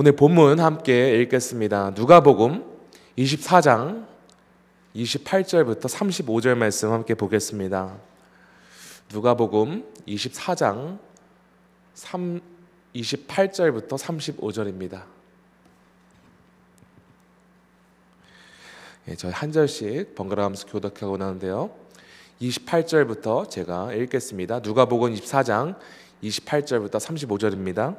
오늘 본문 함께 읽겠습니다. 누가복음 24장 28절부터 35절 말씀 함께 보겠습니다. 누가복음 24장 3 28절부터 35절입니다. 예, 저희 한 절씩 번갈아 가면서 교독하고 나는데요. 28절부터 제가 읽겠습니다. 누가복음 24장 28절부터 35절입니다.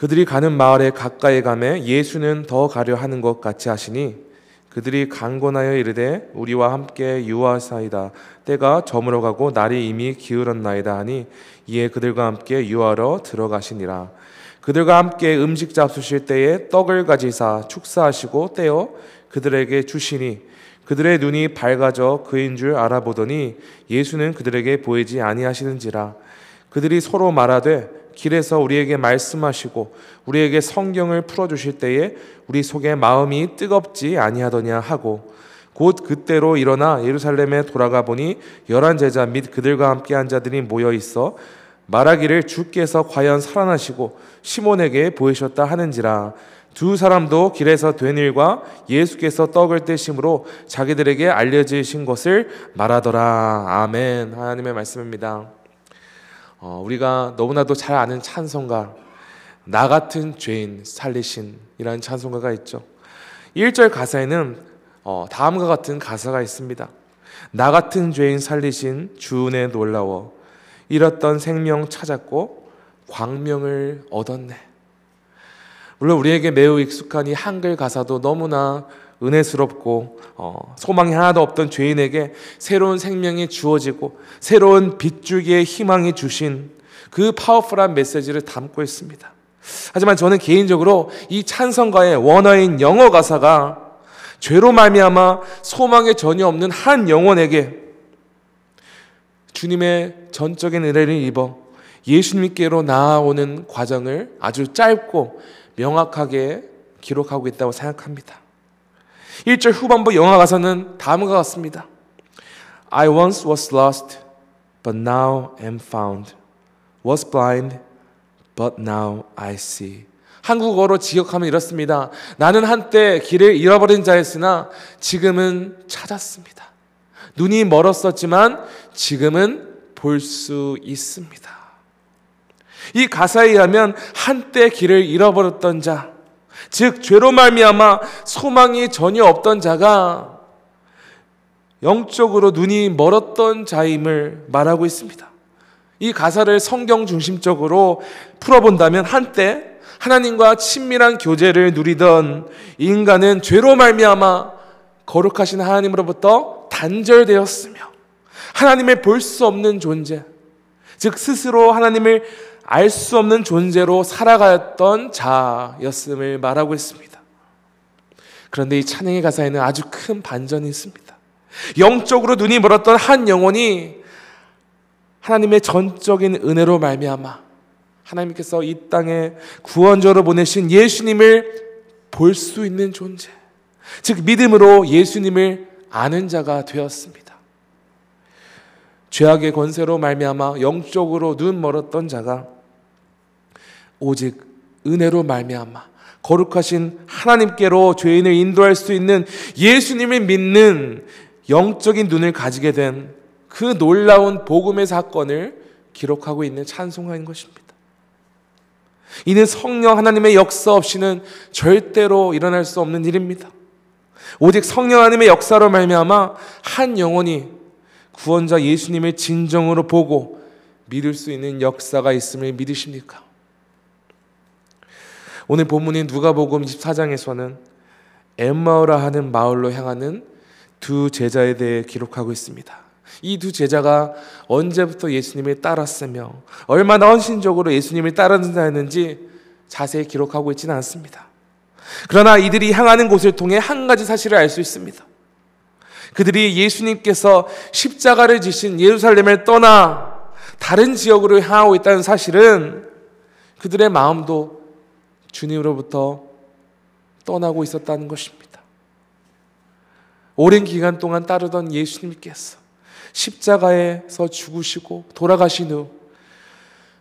그들이 가는 마을에 가까이 가매 예수는 더 가려 하는 것 같이 하시니 그들이 강권하여 이르되 우리와 함께 유하사이다. 때가 저물어 가고 날이 이미 기울었나이다 하니 이에 그들과 함께 유하러 들어가시니라. 그들과 함께 음식 잡수실 때에 떡을 가지사 축사하시고 떼어 그들에게 주시니 그들의 눈이 밝아져 그인 줄 알아보더니 예수는 그들에게 보이지 아니하시는지라. 그들이 서로 말하되 길에서 우리에게 말씀하시고 우리에게 성경을 풀어 주실 때에 우리 속에 마음이 뜨겁지 아니하더냐 하고 곧 그때로 일어나 예루살렘에 돌아가 보니 열한 제자 및 그들과 함께 한 자들이 모여 있어 말하기를 주께서 과연 살아나시고 시몬에게 보이셨다 하는지라 두 사람도 길에서 된 일과 예수께서 떡을 떼심으로 자기들에게 알려지신 것을 말하더라. 아멘. 하나님의 말씀입니다. 어, 우리가 너무나도 잘 아는 찬송가, 나 같은 죄인 살리신이라는 찬송가가 있죠. 1절 가사에는 어, 다음과 같은 가사가 있습니다. 나 같은 죄인 살리신 주은혜 놀라워 잃었던 생명 찾았고 광명을 얻었네. 물론 우리에게 매우 익숙한 이 한글 가사도 너무나 은혜스럽고 어, 소망이 하나도 없던 죄인에게 새로운 생명이 주어지고 새로운 빗줄기의 희망이 주신 그 파워풀한 메시지를 담고 있습니다. 하지만 저는 개인적으로 이 찬성가의 원어인 영어 가사가 죄로 말미암아 소망이 전혀 없는 한 영혼에게 주님의 전적인 은혜를 입어 예수님께로 나아오는 과정을 아주 짧고 명확하게 기록하고 있다고 생각합니다. 1절 후반부 영화 가서는 다음과 같습니다. I once was lost, but now am found. Was blind, but now I see. 한국어로 지역하면 이렇습니다. 나는 한때 길을 잃어버린 자였으나 지금은 찾았습니다. 눈이 멀었었지만 지금은 볼 수 있습니다. 이 가사에 의하면 한때 길을 잃어버렸던 자, 즉 죄로 말미암아 소망이 전혀 없던 자가 영적으로 눈이 멀었던 자임을 말하고 있습니다. 이 가사를 성경 중심적으로 풀어본다면 한때 하나님과 친밀한 교제를 누리던 인간은 죄로 말미암아 거룩하신 하나님으로부터 단절되었으며 하나님을 볼수 없는 존재, 즉 스스로 하나님을 알 수 없는 존재로 살아갔던 자였음을 말하고 있습니다. 그런데 이 찬양의 가사에는 아주 큰 반전이 있습니다. 영적으로 눈이 멀었던 한 영혼이 하나님의 전적인 은혜로 말미암아 하나님께서 이 땅에 구원자로 보내신 예수님을 볼 수 있는 존재. 즉 믿음으로 예수님을 아는 자가 되었습니다. 죄악의 권세로 말미암아 영적으로 눈 멀었던 자가 오직 은혜로 말미암아 거룩하신 하나님께로 죄인을 인도할 수 있는 예수님을 믿는 영적인 눈을 가지게 된 그 놀라운 복음의 사건을 기록하고 있는 찬송가인 것입니다. 이는 성령 하나님의 역사 없이는 절대로 일어날 수 없는 일입니다. 오직 성령 하나님의 역사로 말미암아 한 영혼이 구원자 예수님을 진정으로 보고 믿을 수 있는 역사가 있음을 믿으십니까? 오늘 본문인 누가복음 24장에서는 엠마오라 하는 마을로 향하는 두 제자에 대해 기록하고 있습니다. 이 두 제자가 언제부터 예수님을 따랐으며 얼마나 헌신적으로 예수님을 따르는지 자세히 기록하고 있지는 않습니다. 그러나 이들이 향하는 곳을 통해 한 가지 사실을 알 수 있습니다. 그들이 예수님께서 십자가를 지신 예루살렘을 떠나 다른 지역으로 향하고 있다는 사실은 그들의 마음도 주님으로부터 떠나고 있었다는 것입니다. 오랜 기간 동안 따르던 예수님께서 십자가에서 죽으시고 돌아가신 후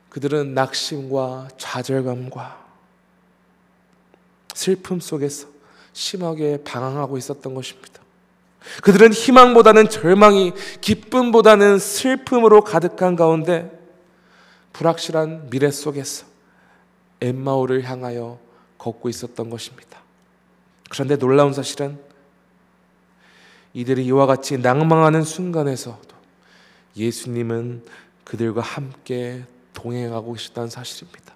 그들은 낙심과 좌절감과 슬픔 속에서 심하게 방황하고 있었던 것입니다. 그들은 희망보다는 절망이, 기쁨보다는 슬픔으로 가득한 가운데 불확실한 미래 속에서 엠마오를 향하여 걷고 있었던 것입니다. 그런데 놀라운 사실은 이들이 이와 같이 낭망하는 순간에서도 예수님은 그들과 함께 동행하고 계셨다는 사실입니다.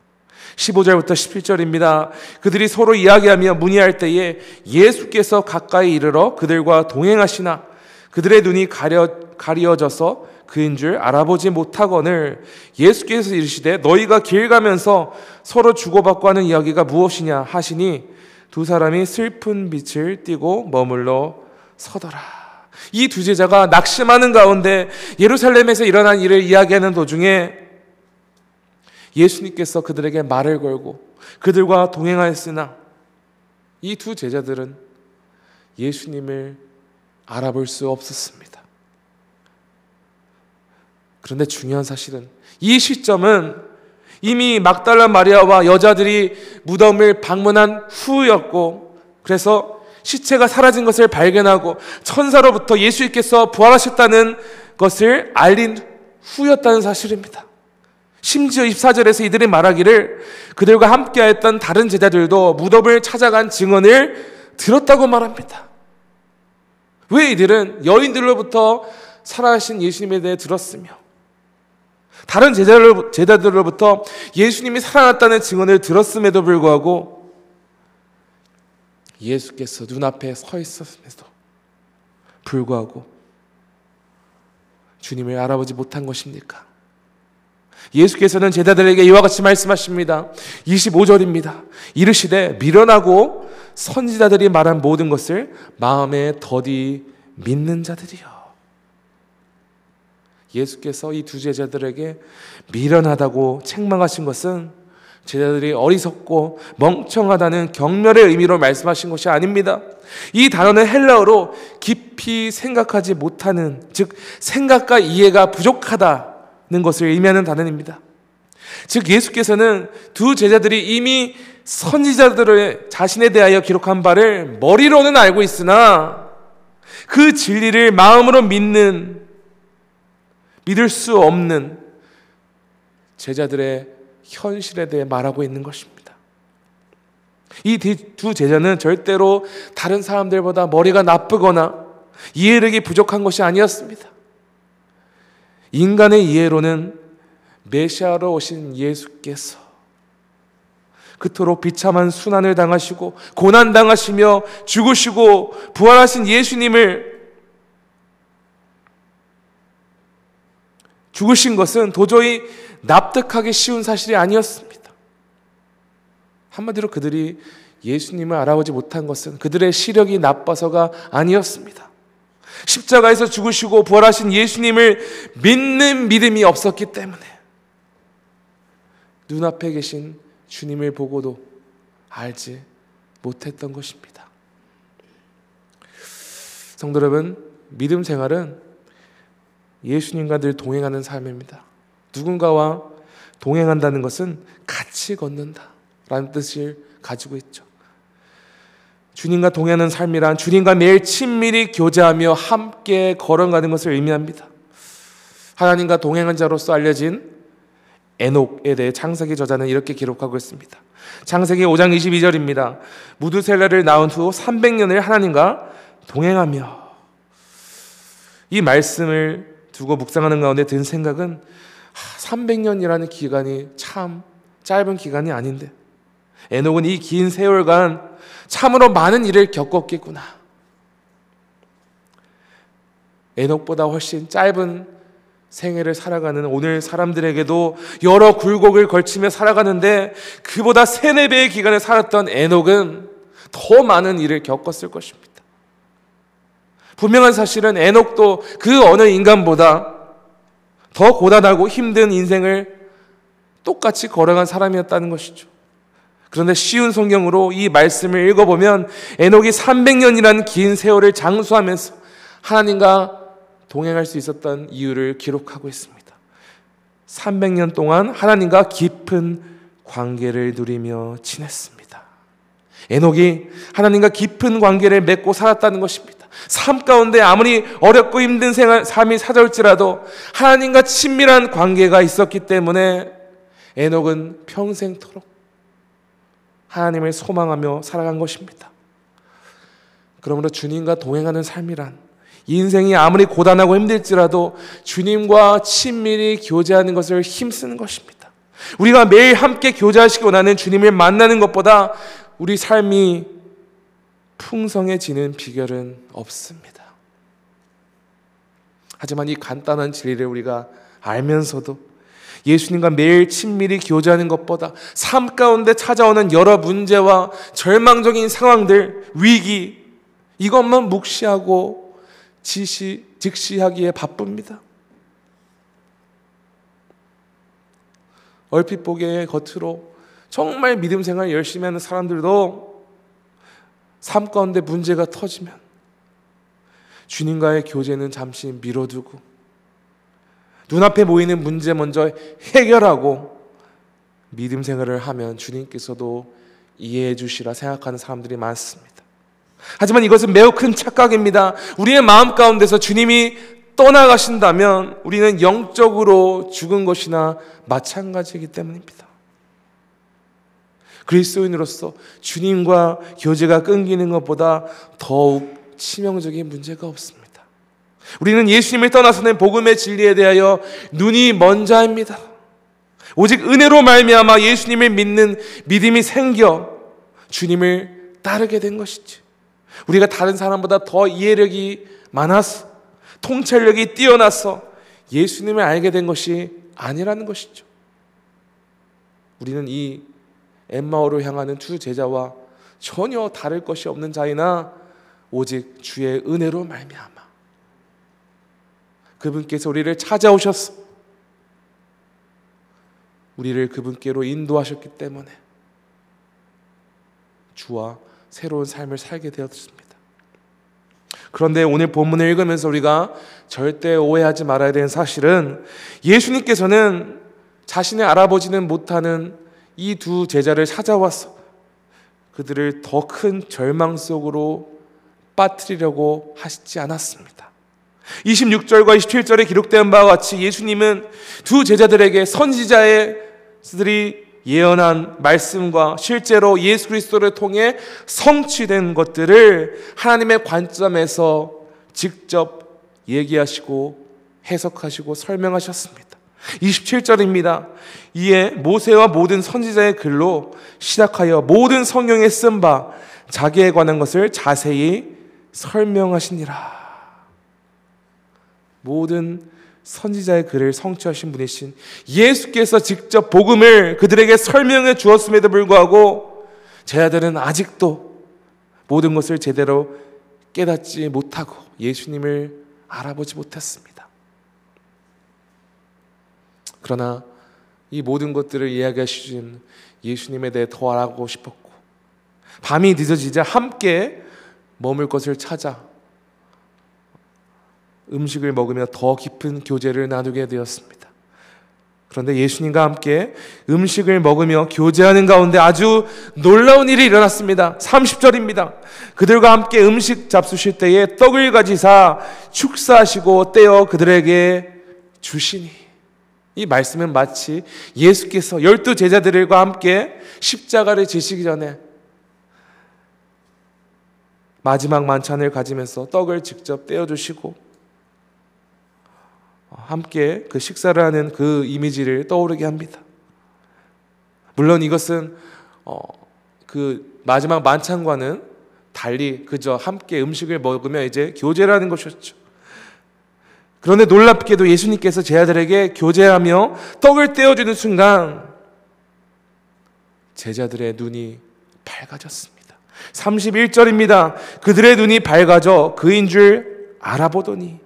15절부터 17절입니다. 그들이 서로 이야기하며 문의할 때에 예수께서 가까이 이르러 그들과 동행하시나 그들의 눈이 가려, 가려져서 그인 줄 알아보지 못하거늘 예수께서 이르시되 너희가 길 가면서 서로 주고받고 하는 이야기가 무엇이냐 하시니 두 사람이 슬픈 빛을 띠고 머물러 서더라. 이 두 제자가 낙심하는 가운데 예루살렘에서 일어난 일을 이야기하는 도중에 예수님께서 그들에게 말을 걸고 그들과 동행하였으나 이 두 제자들은 예수님을 알아볼 수 없었습니다. 그런데 중요한 사실은 이 시점은 이미 막달라 마리아와 여자들이 무덤을 방문한 후였고 그래서 시체가 사라진 것을 발견하고 천사로부터 예수님께서 부활하셨다는 것을 알린 후였다는 사실입니다. 심지어 24절에서 이들이 말하기를 그들과 함께했던 다른 제자들도 무덤을 찾아간 증언을 들었다고 말합니다. 왜 이들은 여인들로부터 살아가신 예수님에 대해 들었으며 다른 제자들로부터 예수님이 살아났다는 증언을 들었음에도 불구하고 예수께서 눈앞에 서 있었음에도 불구하고 주님을 알아보지 못한 것입니까? 예수께서는 제자들에게 이와 같이 말씀하십니다. 25절입니다. 이르시되 미련하고 선지자들이 말한 모든 것을 마음에 더디 믿는 자들이요. 예수께서 이 두 제자들에게 미련하다고 책망하신 것은 제자들이 어리석고 멍청하다는 경멸의 의미로 말씀하신 것이 아닙니다. 이 단어는 헬라어로 깊이 생각하지 못하는, 즉, 생각과 이해가 부족하다는 것을 의미하는 단어입니다. 즉, 예수께서는 두 제자들이 이미 선지자들의 자신에 대하여 기록한 바를 머리로는 알고 있으나 그 진리를 마음으로 믿는 믿을 수 없는 제자들의 현실에 대해 말하고 있는 것입니다. 이 두 제자는 절대로 다른 사람들보다 머리가 나쁘거나 이해력이 부족한 것이 아니었습니다. 인간의 이해로는 메시아로 오신 예수께서 그토록 비참한 순환을 당하시고 고난 당하시며 죽으시고 부활하신 예수님을 죽으신 것은 도저히 납득하기 쉬운 사실이 아니었습니다. 한마디로 그들이 예수님을 알아보지 못한 것은 그들의 시력이 나빠서가 아니었습니다. 십자가에서 죽으시고 부활하신 예수님을 믿는 믿음이 없었기 때문에 눈앞에 계신 주님을 보고도 알지 못했던 것입니다. 성도 여러분, 믿음 생활은 예수님과 늘 동행하는 삶입니다. 누군가와 동행한다는 것은 같이 걷는다 라는 뜻을 가지고 있죠. 주님과 동행하는 삶이란 주님과 매일 친밀히 교제하며 함께 걸어가는 것을 의미합니다. 하나님과 동행한 자로서 알려진 에녹에 대해 창세기 저자는 이렇게 기록하고 있습니다. 창세기 5장 22절입니다. 무두셀라를 낳은 후 300년을 하나님과 동행하며 이 말씀을 두고 묵상하는 가운데 든 생각은 300년이라는 기간이 참 짧은 기간이 아닌데 에녹은 이 긴 세월간 참으로 많은 일을 겪었겠구나. 에녹보다 훨씬 짧은 생애를 살아가는 오늘 사람들에게도 여러 굴곡을 걸치며 살아가는데 그보다 세네 배의 기간을 살았던 에녹은 더 많은 일을 겪었을 것입니다. 분명한 사실은 에녹도 그 어느 인간보다 더 고단하고 힘든 인생을 똑같이 걸어간 사람이었다는 것이죠. 그런데 쉬운 성경으로 이 말씀을 읽어보면 에녹이 300년이라는 긴 세월을 장수하면서 하나님과 동행할 수 있었던 이유를 기록하고 있습니다. 300년 동안 하나님과 깊은 관계를 누리며 지냈습니다. 에녹이 하나님과 깊은 관계를 맺고 살았다는 것입니다. 삶 가운데 아무리 어렵고 힘든 생활, 삶이 찾아올지라도 하나님과 친밀한 관계가 있었기 때문에 에녹은 평생토록 하나님을 소망하며 살아간 것입니다. 그러므로 주님과 동행하는 삶이란 인생이 아무리 고단하고 힘들지라도 주님과 친밀히 교제하는 것을 힘쓰는 것입니다. 우리가 매일 함께 교제하시기 원하는 주님을 만나는 것보다 우리 삶이 풍성해지는 비결은 없습니다. 하지만 이 간단한 진리를 우리가 알면서도 예수님과 매일 친밀히 교제하는 것보다 삶 가운데 찾아오는 여러 문제와 절망적인 상황들, 위기, 이것만 묵시하고 지시, 즉시하기에 바쁩니다. 얼핏 보기에 겉으로 정말 믿음 생활 열심히 하는 사람들도 삶 가운데 문제가 터지면 주님과의 교제는 잠시 미뤄두고 눈앞에 보이는 문제 먼저 해결하고 믿음 생활을 하면 주님께서도 이해해 주시라 생각하는 사람들이 많습니다. 하지만 이것은 매우 큰 착각입니다. 우리의 마음 가운데서 주님이 떠나가신다면 우리는 영적으로 죽은 것이나 마찬가지이기 때문입니다. 그리스도인으로서 주님과 교제가 끊기는 것보다 더욱 치명적인 문제가 없습니다. 우리는 예수님을 떠나서는 복음의 진리에 대하여 눈이 먼 자입니다. 오직 은혜로 말미암아 예수님을 믿는 믿음이 생겨 주님을 따르게 된 것이지. 우리가 다른 사람보다 더 이해력이 많아서 통찰력이 뛰어나서 예수님을 알게 된 것이 아니라는 것이죠. 우리는 이 엠마오로 향하는 두 제자와 전혀 다를 것이 없는 자이나 오직 주의 은혜로 말미암아 그분께서 우리를 찾아오셨어. 우리를 그분께로 인도하셨기 때문에 주와 새로운 삶을 살게 되었습니다. 그런데 오늘 본문을 읽으면서 우리가 절대 오해하지 말아야 되는 사실은 예수님께서는 자신을 알아보지는 못하는 이 두 제자를 찾아와서 그들을 더 큰 절망 속으로 빠뜨리려고 하시지 않았습니다. 26절과 27절에 기록된 바와 같이 예수님은 두 제자들에게 선지자들이 예언한 말씀과 실제로 예수 그리스도를 통해 성취된 것들을 하나님의 관점에서 직접 얘기하시고 해석하시고 설명하셨습니다. 27절입니다. 이에 모세와 모든 선지자의 글로 시작하여 모든 성경에 쓴 바 자기에 관한 것을 자세히 설명하시니라. 모든 선지자의 글을 성취하신 분이신 예수께서 직접 복음을 그들에게 설명해 주었음에도 불구하고 제자들은 아직도 모든 것을 제대로 깨닫지 못하고 예수님을 알아보지 못했습니다. 그러나 이 모든 것들을 이야기하시는 예수님에 대해 더 알아보고 싶었고 밤이 늦어지자 함께 머물 것을 찾아 음식을 먹으며 더 깊은 교제를 나누게 되었습니다. 그런데 예수님과 함께 음식을 먹으며 교제하는 가운데 아주 놀라운 일이 일어났습니다. 30절입니다. 그들과 함께 음식 잡수실 때에 떡을 가지사 축사하시고 떼어 그들에게 주시니 이 말씀은 마치 예수께서 열두 제자들과 함께 십자가를 지시기 전에 마지막 만찬을 가지면서 떡을 직접 떼어 주시고 함께 그 식사를 하는 그 이미지를 떠오르게 합니다. 물론 이것은 어, 그 마지막 만찬과는 달리 그저 함께 음식을 먹으며 이제 교제라는 것이었죠. 그런데 놀랍게도 예수님께서 제자들에게 교제하며 떡을 떼어주는 순간 제자들의 눈이 밝아졌습니다. 31절입니다. 그들의 눈이 밝아져 그인 줄 알아보더니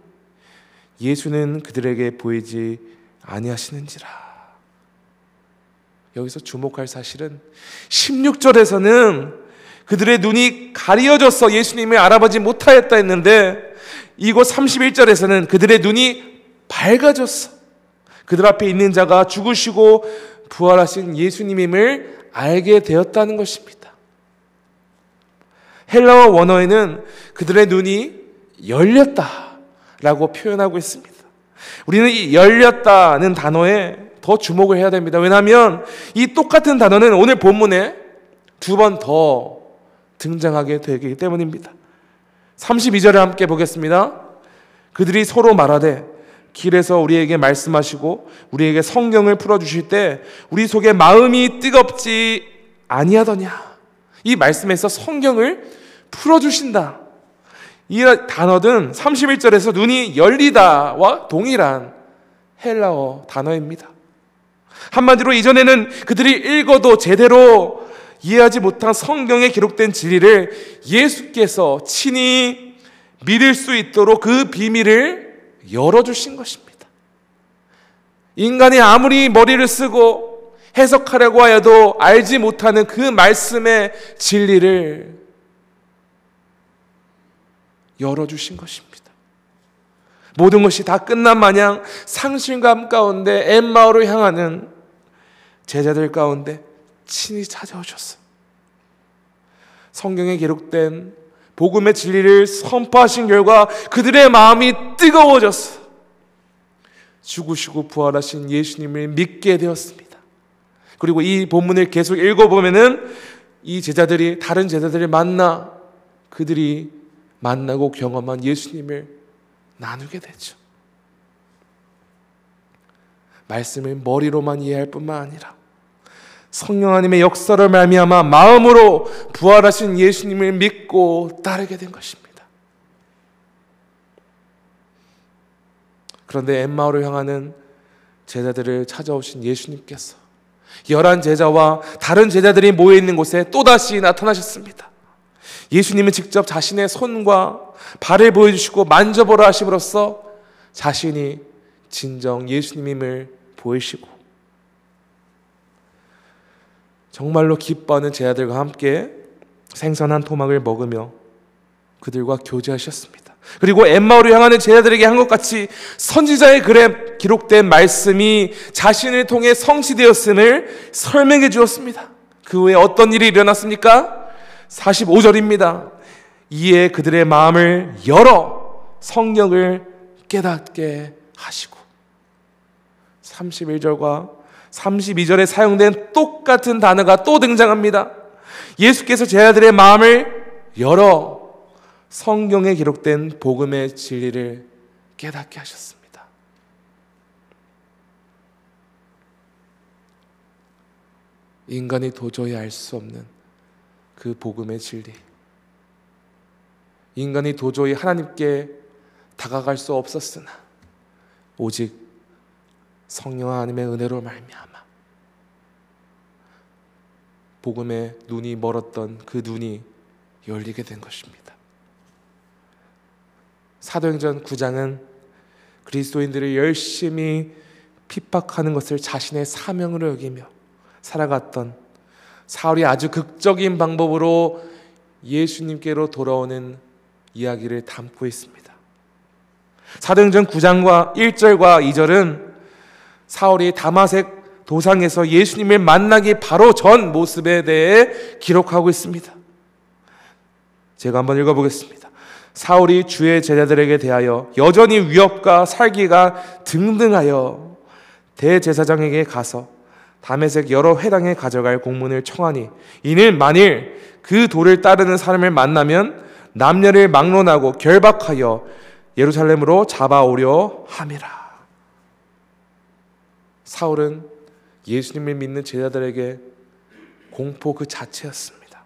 예수는 그들에게 보이지 아니하시는지라. 여기서 주목할 사실은 16절에서는 그들의 눈이 가리어져서 예수님을 알아보지 못하였다 했는데 이곳 31절에서는 그들의 눈이 밝아졌어. 그들 앞에 있는 자가 죽으시고 부활하신 예수님임을 알게 되었다는 것입니다. 헬라어 원어에는 그들의 눈이 열렸다 라고 표현하고 있습니다. 우리는 이 열렸다는 단어에 더 주목을 해야 됩니다. 왜냐하면 이 똑같은 단어는 오늘 본문에 두 번 더 등장하게 되기 때문입니다. 32절을 함께 보겠습니다. 그들이 서로 말하되 길에서 우리에게 말씀하시고 우리에게 성경을 풀어 주실 때 우리 속에 마음이 뜨겁지 아니하더냐. 이 말씀에서 성경을 풀어 주신다. 이 단어는 31절에서 눈이 열리다와 동일한 헬라어 단어입니다. 한마디로 이전에는 그들이 읽어도 제대로 이해하지 못한 성경에 기록된 진리를 예수께서 친히 믿을 수 있도록 그 비밀을 열어주신 것입니다. 인간이 아무리 머리를 쓰고 해석하려고 하여도 알지 못하는 그 말씀의 진리를 열어주신 것입니다. 모든 것이 다 끝난 마냥 상실감 가운데 엠마오를 향하는 제자들 가운데 친히 찾아오셨어. 성경에 기록된 복음의 진리를 선포하신 결과 그들의 마음이 뜨거워졌어. 죽으시고 부활하신 예수님을 믿게 되었습니다. 그리고 이 본문을 계속 읽어보면은 이 제자들이 다른 제자들을 만나 그들이 만나고 경험한 예수님을 나누게 되죠. 말씀을 머리로만 이해할 뿐만 아니라 성령 하나님의 역사를 말미암아 마음으로 부활하신 예수님을 믿고 따르게 된 것입니다. 그런데 엠마오를 향하는 제자들을 찾아오신 예수님께서 열한 제자와 다른 제자들이 모여 있는 곳에 또다시 나타나셨습니다. 예수님은 직접 자신의 손과 발을 보여주시고 만져보라 하심으로써 자신이 진정 예수님임을 보이시고 정말로 기뻐하는 제자들과 함께 생선한 토막을 먹으며 그들과 교제하셨습니다. 그리고 엠마오를 향하는 제자들에게 한 것 같이 선지자의 글에 기록된 말씀이 자신을 통해 성취되었음을 설명해 주었습니다. 그 후에 어떤 일이 일어났습니까? 45절입니다. 이에 그들의 마음을 열어 성경을 깨닫게 하시고 31절과 32절에 사용된 똑같은 단어가 또 등장합니다. 예수께서 제자들의 마음을 열어 성경에 기록된 복음의 진리를 깨닫게 하셨습니다. 인간이 도저히 알 수 없는 그 복음의 진리. 인간이 도저히 하나님께 다가갈 수 없었으나 오직 성령 하나님의 은혜로 말미암아 복음의 눈이 멀었던 그 눈이 열리게 된 것입니다. 사도행전 9장은 그리스도인들을 열심히 핍박하는 것을 자신의 사명으로 여기며 살아갔던 사울이 아주 극적인 방법으로 예수님께로 돌아오는 이야기를 담고 있습니다. 사도행전 9장과 1절과 2절은 사울이 다마색 도상에서 예수님을 만나기 바로 전 모습에 대해 기록하고 있습니다. 제가 한번 읽어보겠습니다. 사울이 주의 제자들에게 대하여 여전히 위협과 살기가 등등하여 대제사장에게 가서 담에색 여러 회당에 가져갈 공문을 청하니 이는 만일 그 도를 따르는 사람을 만나면 남녀를 막론하고 결박하여 예루살렘으로 잡아오려 함이라. 사울은 예수님을 믿는 제자들에게 공포 그 자체였습니다.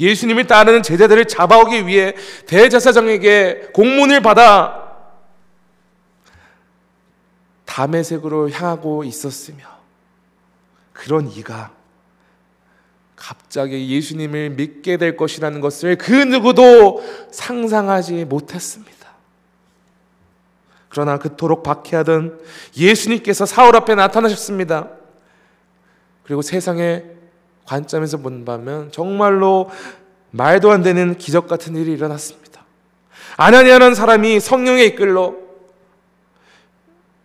예수님을 따르는 제자들을 잡아오기 위해 대제사장에게 공문을 받아 담에색으로 향하고 있었으며 그런 이가 갑자기 예수님을 믿게 될 것이라는 것을 그 누구도 상상하지 못했습니다. 그러나 그토록 박해하던 예수님께서 사울 앞에 나타나셨습니다. 그리고 세상의 관점에서 본다면 정말로 말도 안 되는 기적 같은 일이 일어났습니다. 아나니아라는 사람이 성령의 이끌로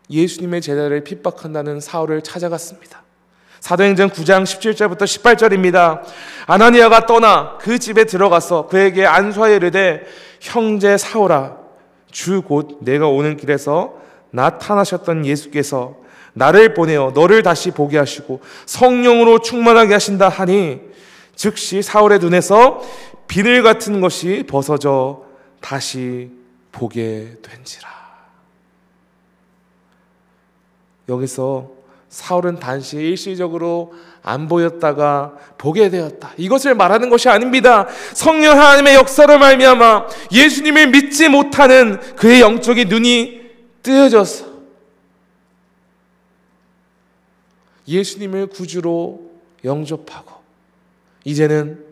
예수님의 제자를 핍박한다는 사울을 찾아갔습니다. 사도행전 9장 17절부터 18절입니다. 아나니아가 떠나 그 집에 들어가서 그에게 안수하여 이르되 형제 사오라 주 곧 내가 오는 길에서 나타나셨던 예수께서 나를 보내어 너를 다시 보게 하시고 성령으로 충만하게 하신다 하니 즉시 사울의 눈에서 비늘 같은 것이 벗어져 다시 보게 된지라. 여기서 사울은 단시 일시적으로 안 보였다가 보게 되었다. 이것을 말하는 것이 아닙니다. 성령 하나님의 역사로 말미암아 예수님을 믿지 못하는 그의 영적인 눈이 뜨여졌어. 예수님을 구주로 영접하고 이제는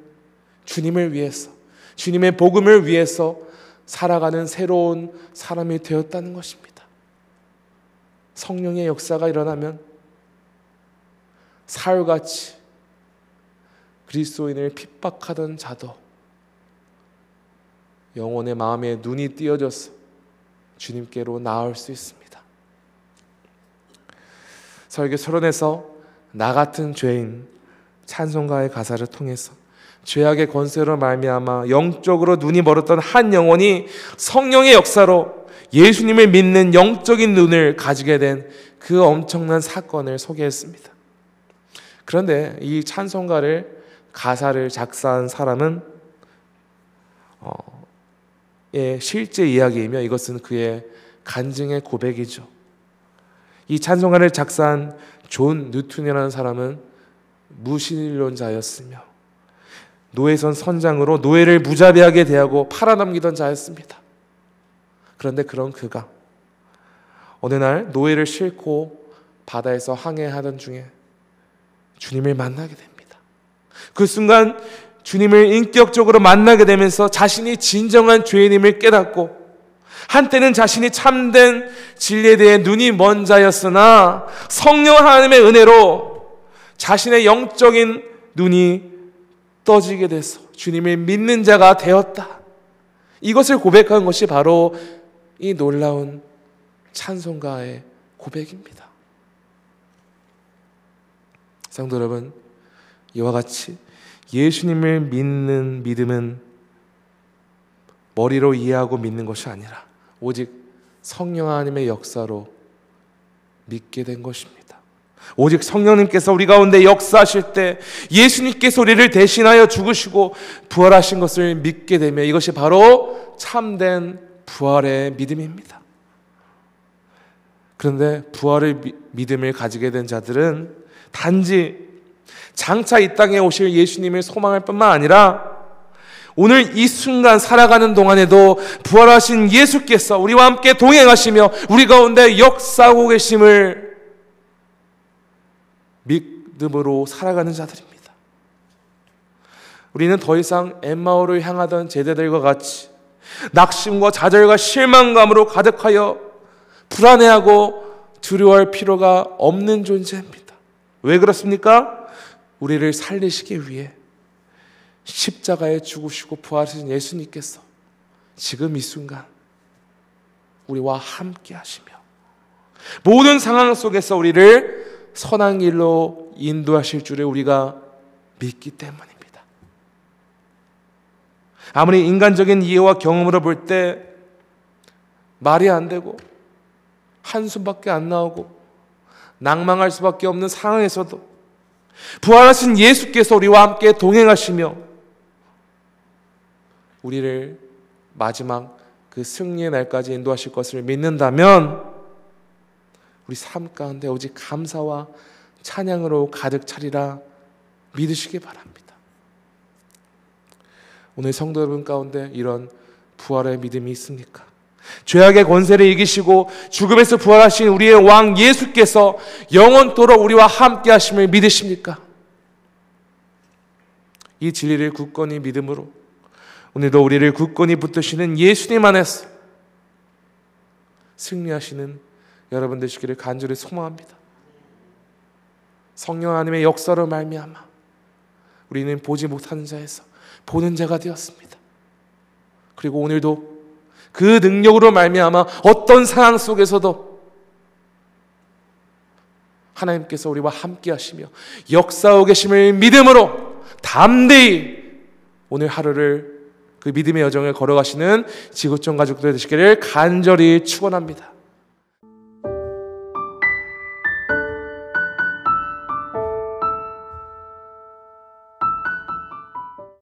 주님을 위해서 주님의 복음을 위해서 살아가는 새로운 사람이 되었다는 것입니다. 성령의 역사가 일어나면 사흘같이 그리스도인을 핍박하던 자도 영혼의 마음에 눈이 띄어져서 주님께로 나올 수 있습니다. 설교 서론에서 나 같은 죄인 찬송가의 가사를 통해서 죄악의 권세로 말미암아 영적으로 눈이 멀었던 한 영혼이 성령의 역사로 예수님을 믿는 영적인 눈을 가지게 된 그 엄청난 사건을 소개했습니다. 그런데 이 찬송가를 가사를 작사한 사람은 어, 예, 실제 이야기이며 이것은 그의 간증의 고백이죠. 이 찬송가를 작사한 존 뉴튼이라는 사람은 무신론자였으며 노예선 선장으로 노예를 무자비하게 대하고 팔아넘기던 자였습니다. 그런데 그런 그가 어느 날 노예를 싣고 바다에서 항해하던 중에 주님을 만나게 됩니다. 그 순간 주님을 인격적으로 만나게 되면서 자신이 진정한 죄인임을 깨닫고 한때는 자신이 참된 진리에 대해 눈이 먼 자였으나 성령 하나님의 은혜로 자신의 영적인 눈이 떠지게 돼서 주님을 믿는 자가 되었다. 이것을 고백한 것이 바로 이 놀라운 찬송가의 고백입니다. 성도 여러분, 이와 같이 예수님을 믿는 믿음은 머리로 이해하고 믿는 것이 아니라 오직 성령 하나님의 역사로 믿게 된 것입니다. 오직 성령님께서 우리 가운데 역사하실 때 예수님께서 우리를 대신하여 죽으시고 부활하신 것을 믿게 되면 이것이 바로 참된 부활의 믿음입니다. 그런데 부활의 믿음을 가지게 된 자들은 단지 장차 이 땅에 오실 예수님을 소망할 뿐만 아니라 오늘 이 순간 살아가는 동안에도 부활하신 예수께서 우리와 함께 동행하시며 우리 가운데 역사하고 계심을 믿음으로 살아가는 자들입니다. 우리는 더 이상 엠마오를 향하던 제자들과 같이 낙심과 좌절과 실망감으로 가득하여 불안해하고 두려워할 필요가 없는 존재입니다. 왜 그렇습니까? 우리를 살리시기 위해 십자가에 죽으시고 부활하신 예수님께서 지금 이 순간 우리와 함께 하시며 모든 상황 속에서 우리를 선한 길로 인도하실 줄을 우리가 믿기 때문입니다. 아무리 인간적인 이해와 경험으로 볼 때 말이 안 되고 한숨밖에 안 나오고 낭망할 수밖에 없는 상황에서도 부활하신 예수께서 우리와 함께 동행하시며 우리를 마지막 그 승리의 날까지 인도하실 것을 믿는다면 우리 삶 가운데 오직 감사와 찬양으로 가득 차리라 믿으시기 바랍니다. 오늘 성도 여러분 가운데 이런 부활의 믿음이 있습니까? 죄악의 권세를 이기시고 죽음에서 부활하신 우리의 왕 예수께서 영원토록 우리와 함께 하심을 믿으십니까? 이 진리를 굳건히 믿음으로 오늘도 우리를 굳건히 붙드시는 예수님 안에서 승리하시는 여러분 되시기를 간절히 소망합니다. 성령 하나님의 역사로 말미암아 우리는 보지 못하는 자에서 보는 자가 되었습니다. 그리고 오늘도 그 능력으로 말미암아 어떤 상황 속에서도 하나님께서 우리와 함께 하시며 역사하고 계심을 믿음으로 담대히 오늘 하루를 그 믿음의 여정을 걸어가시는 지구촌 가족들 되시기를 간절히 축원합니다.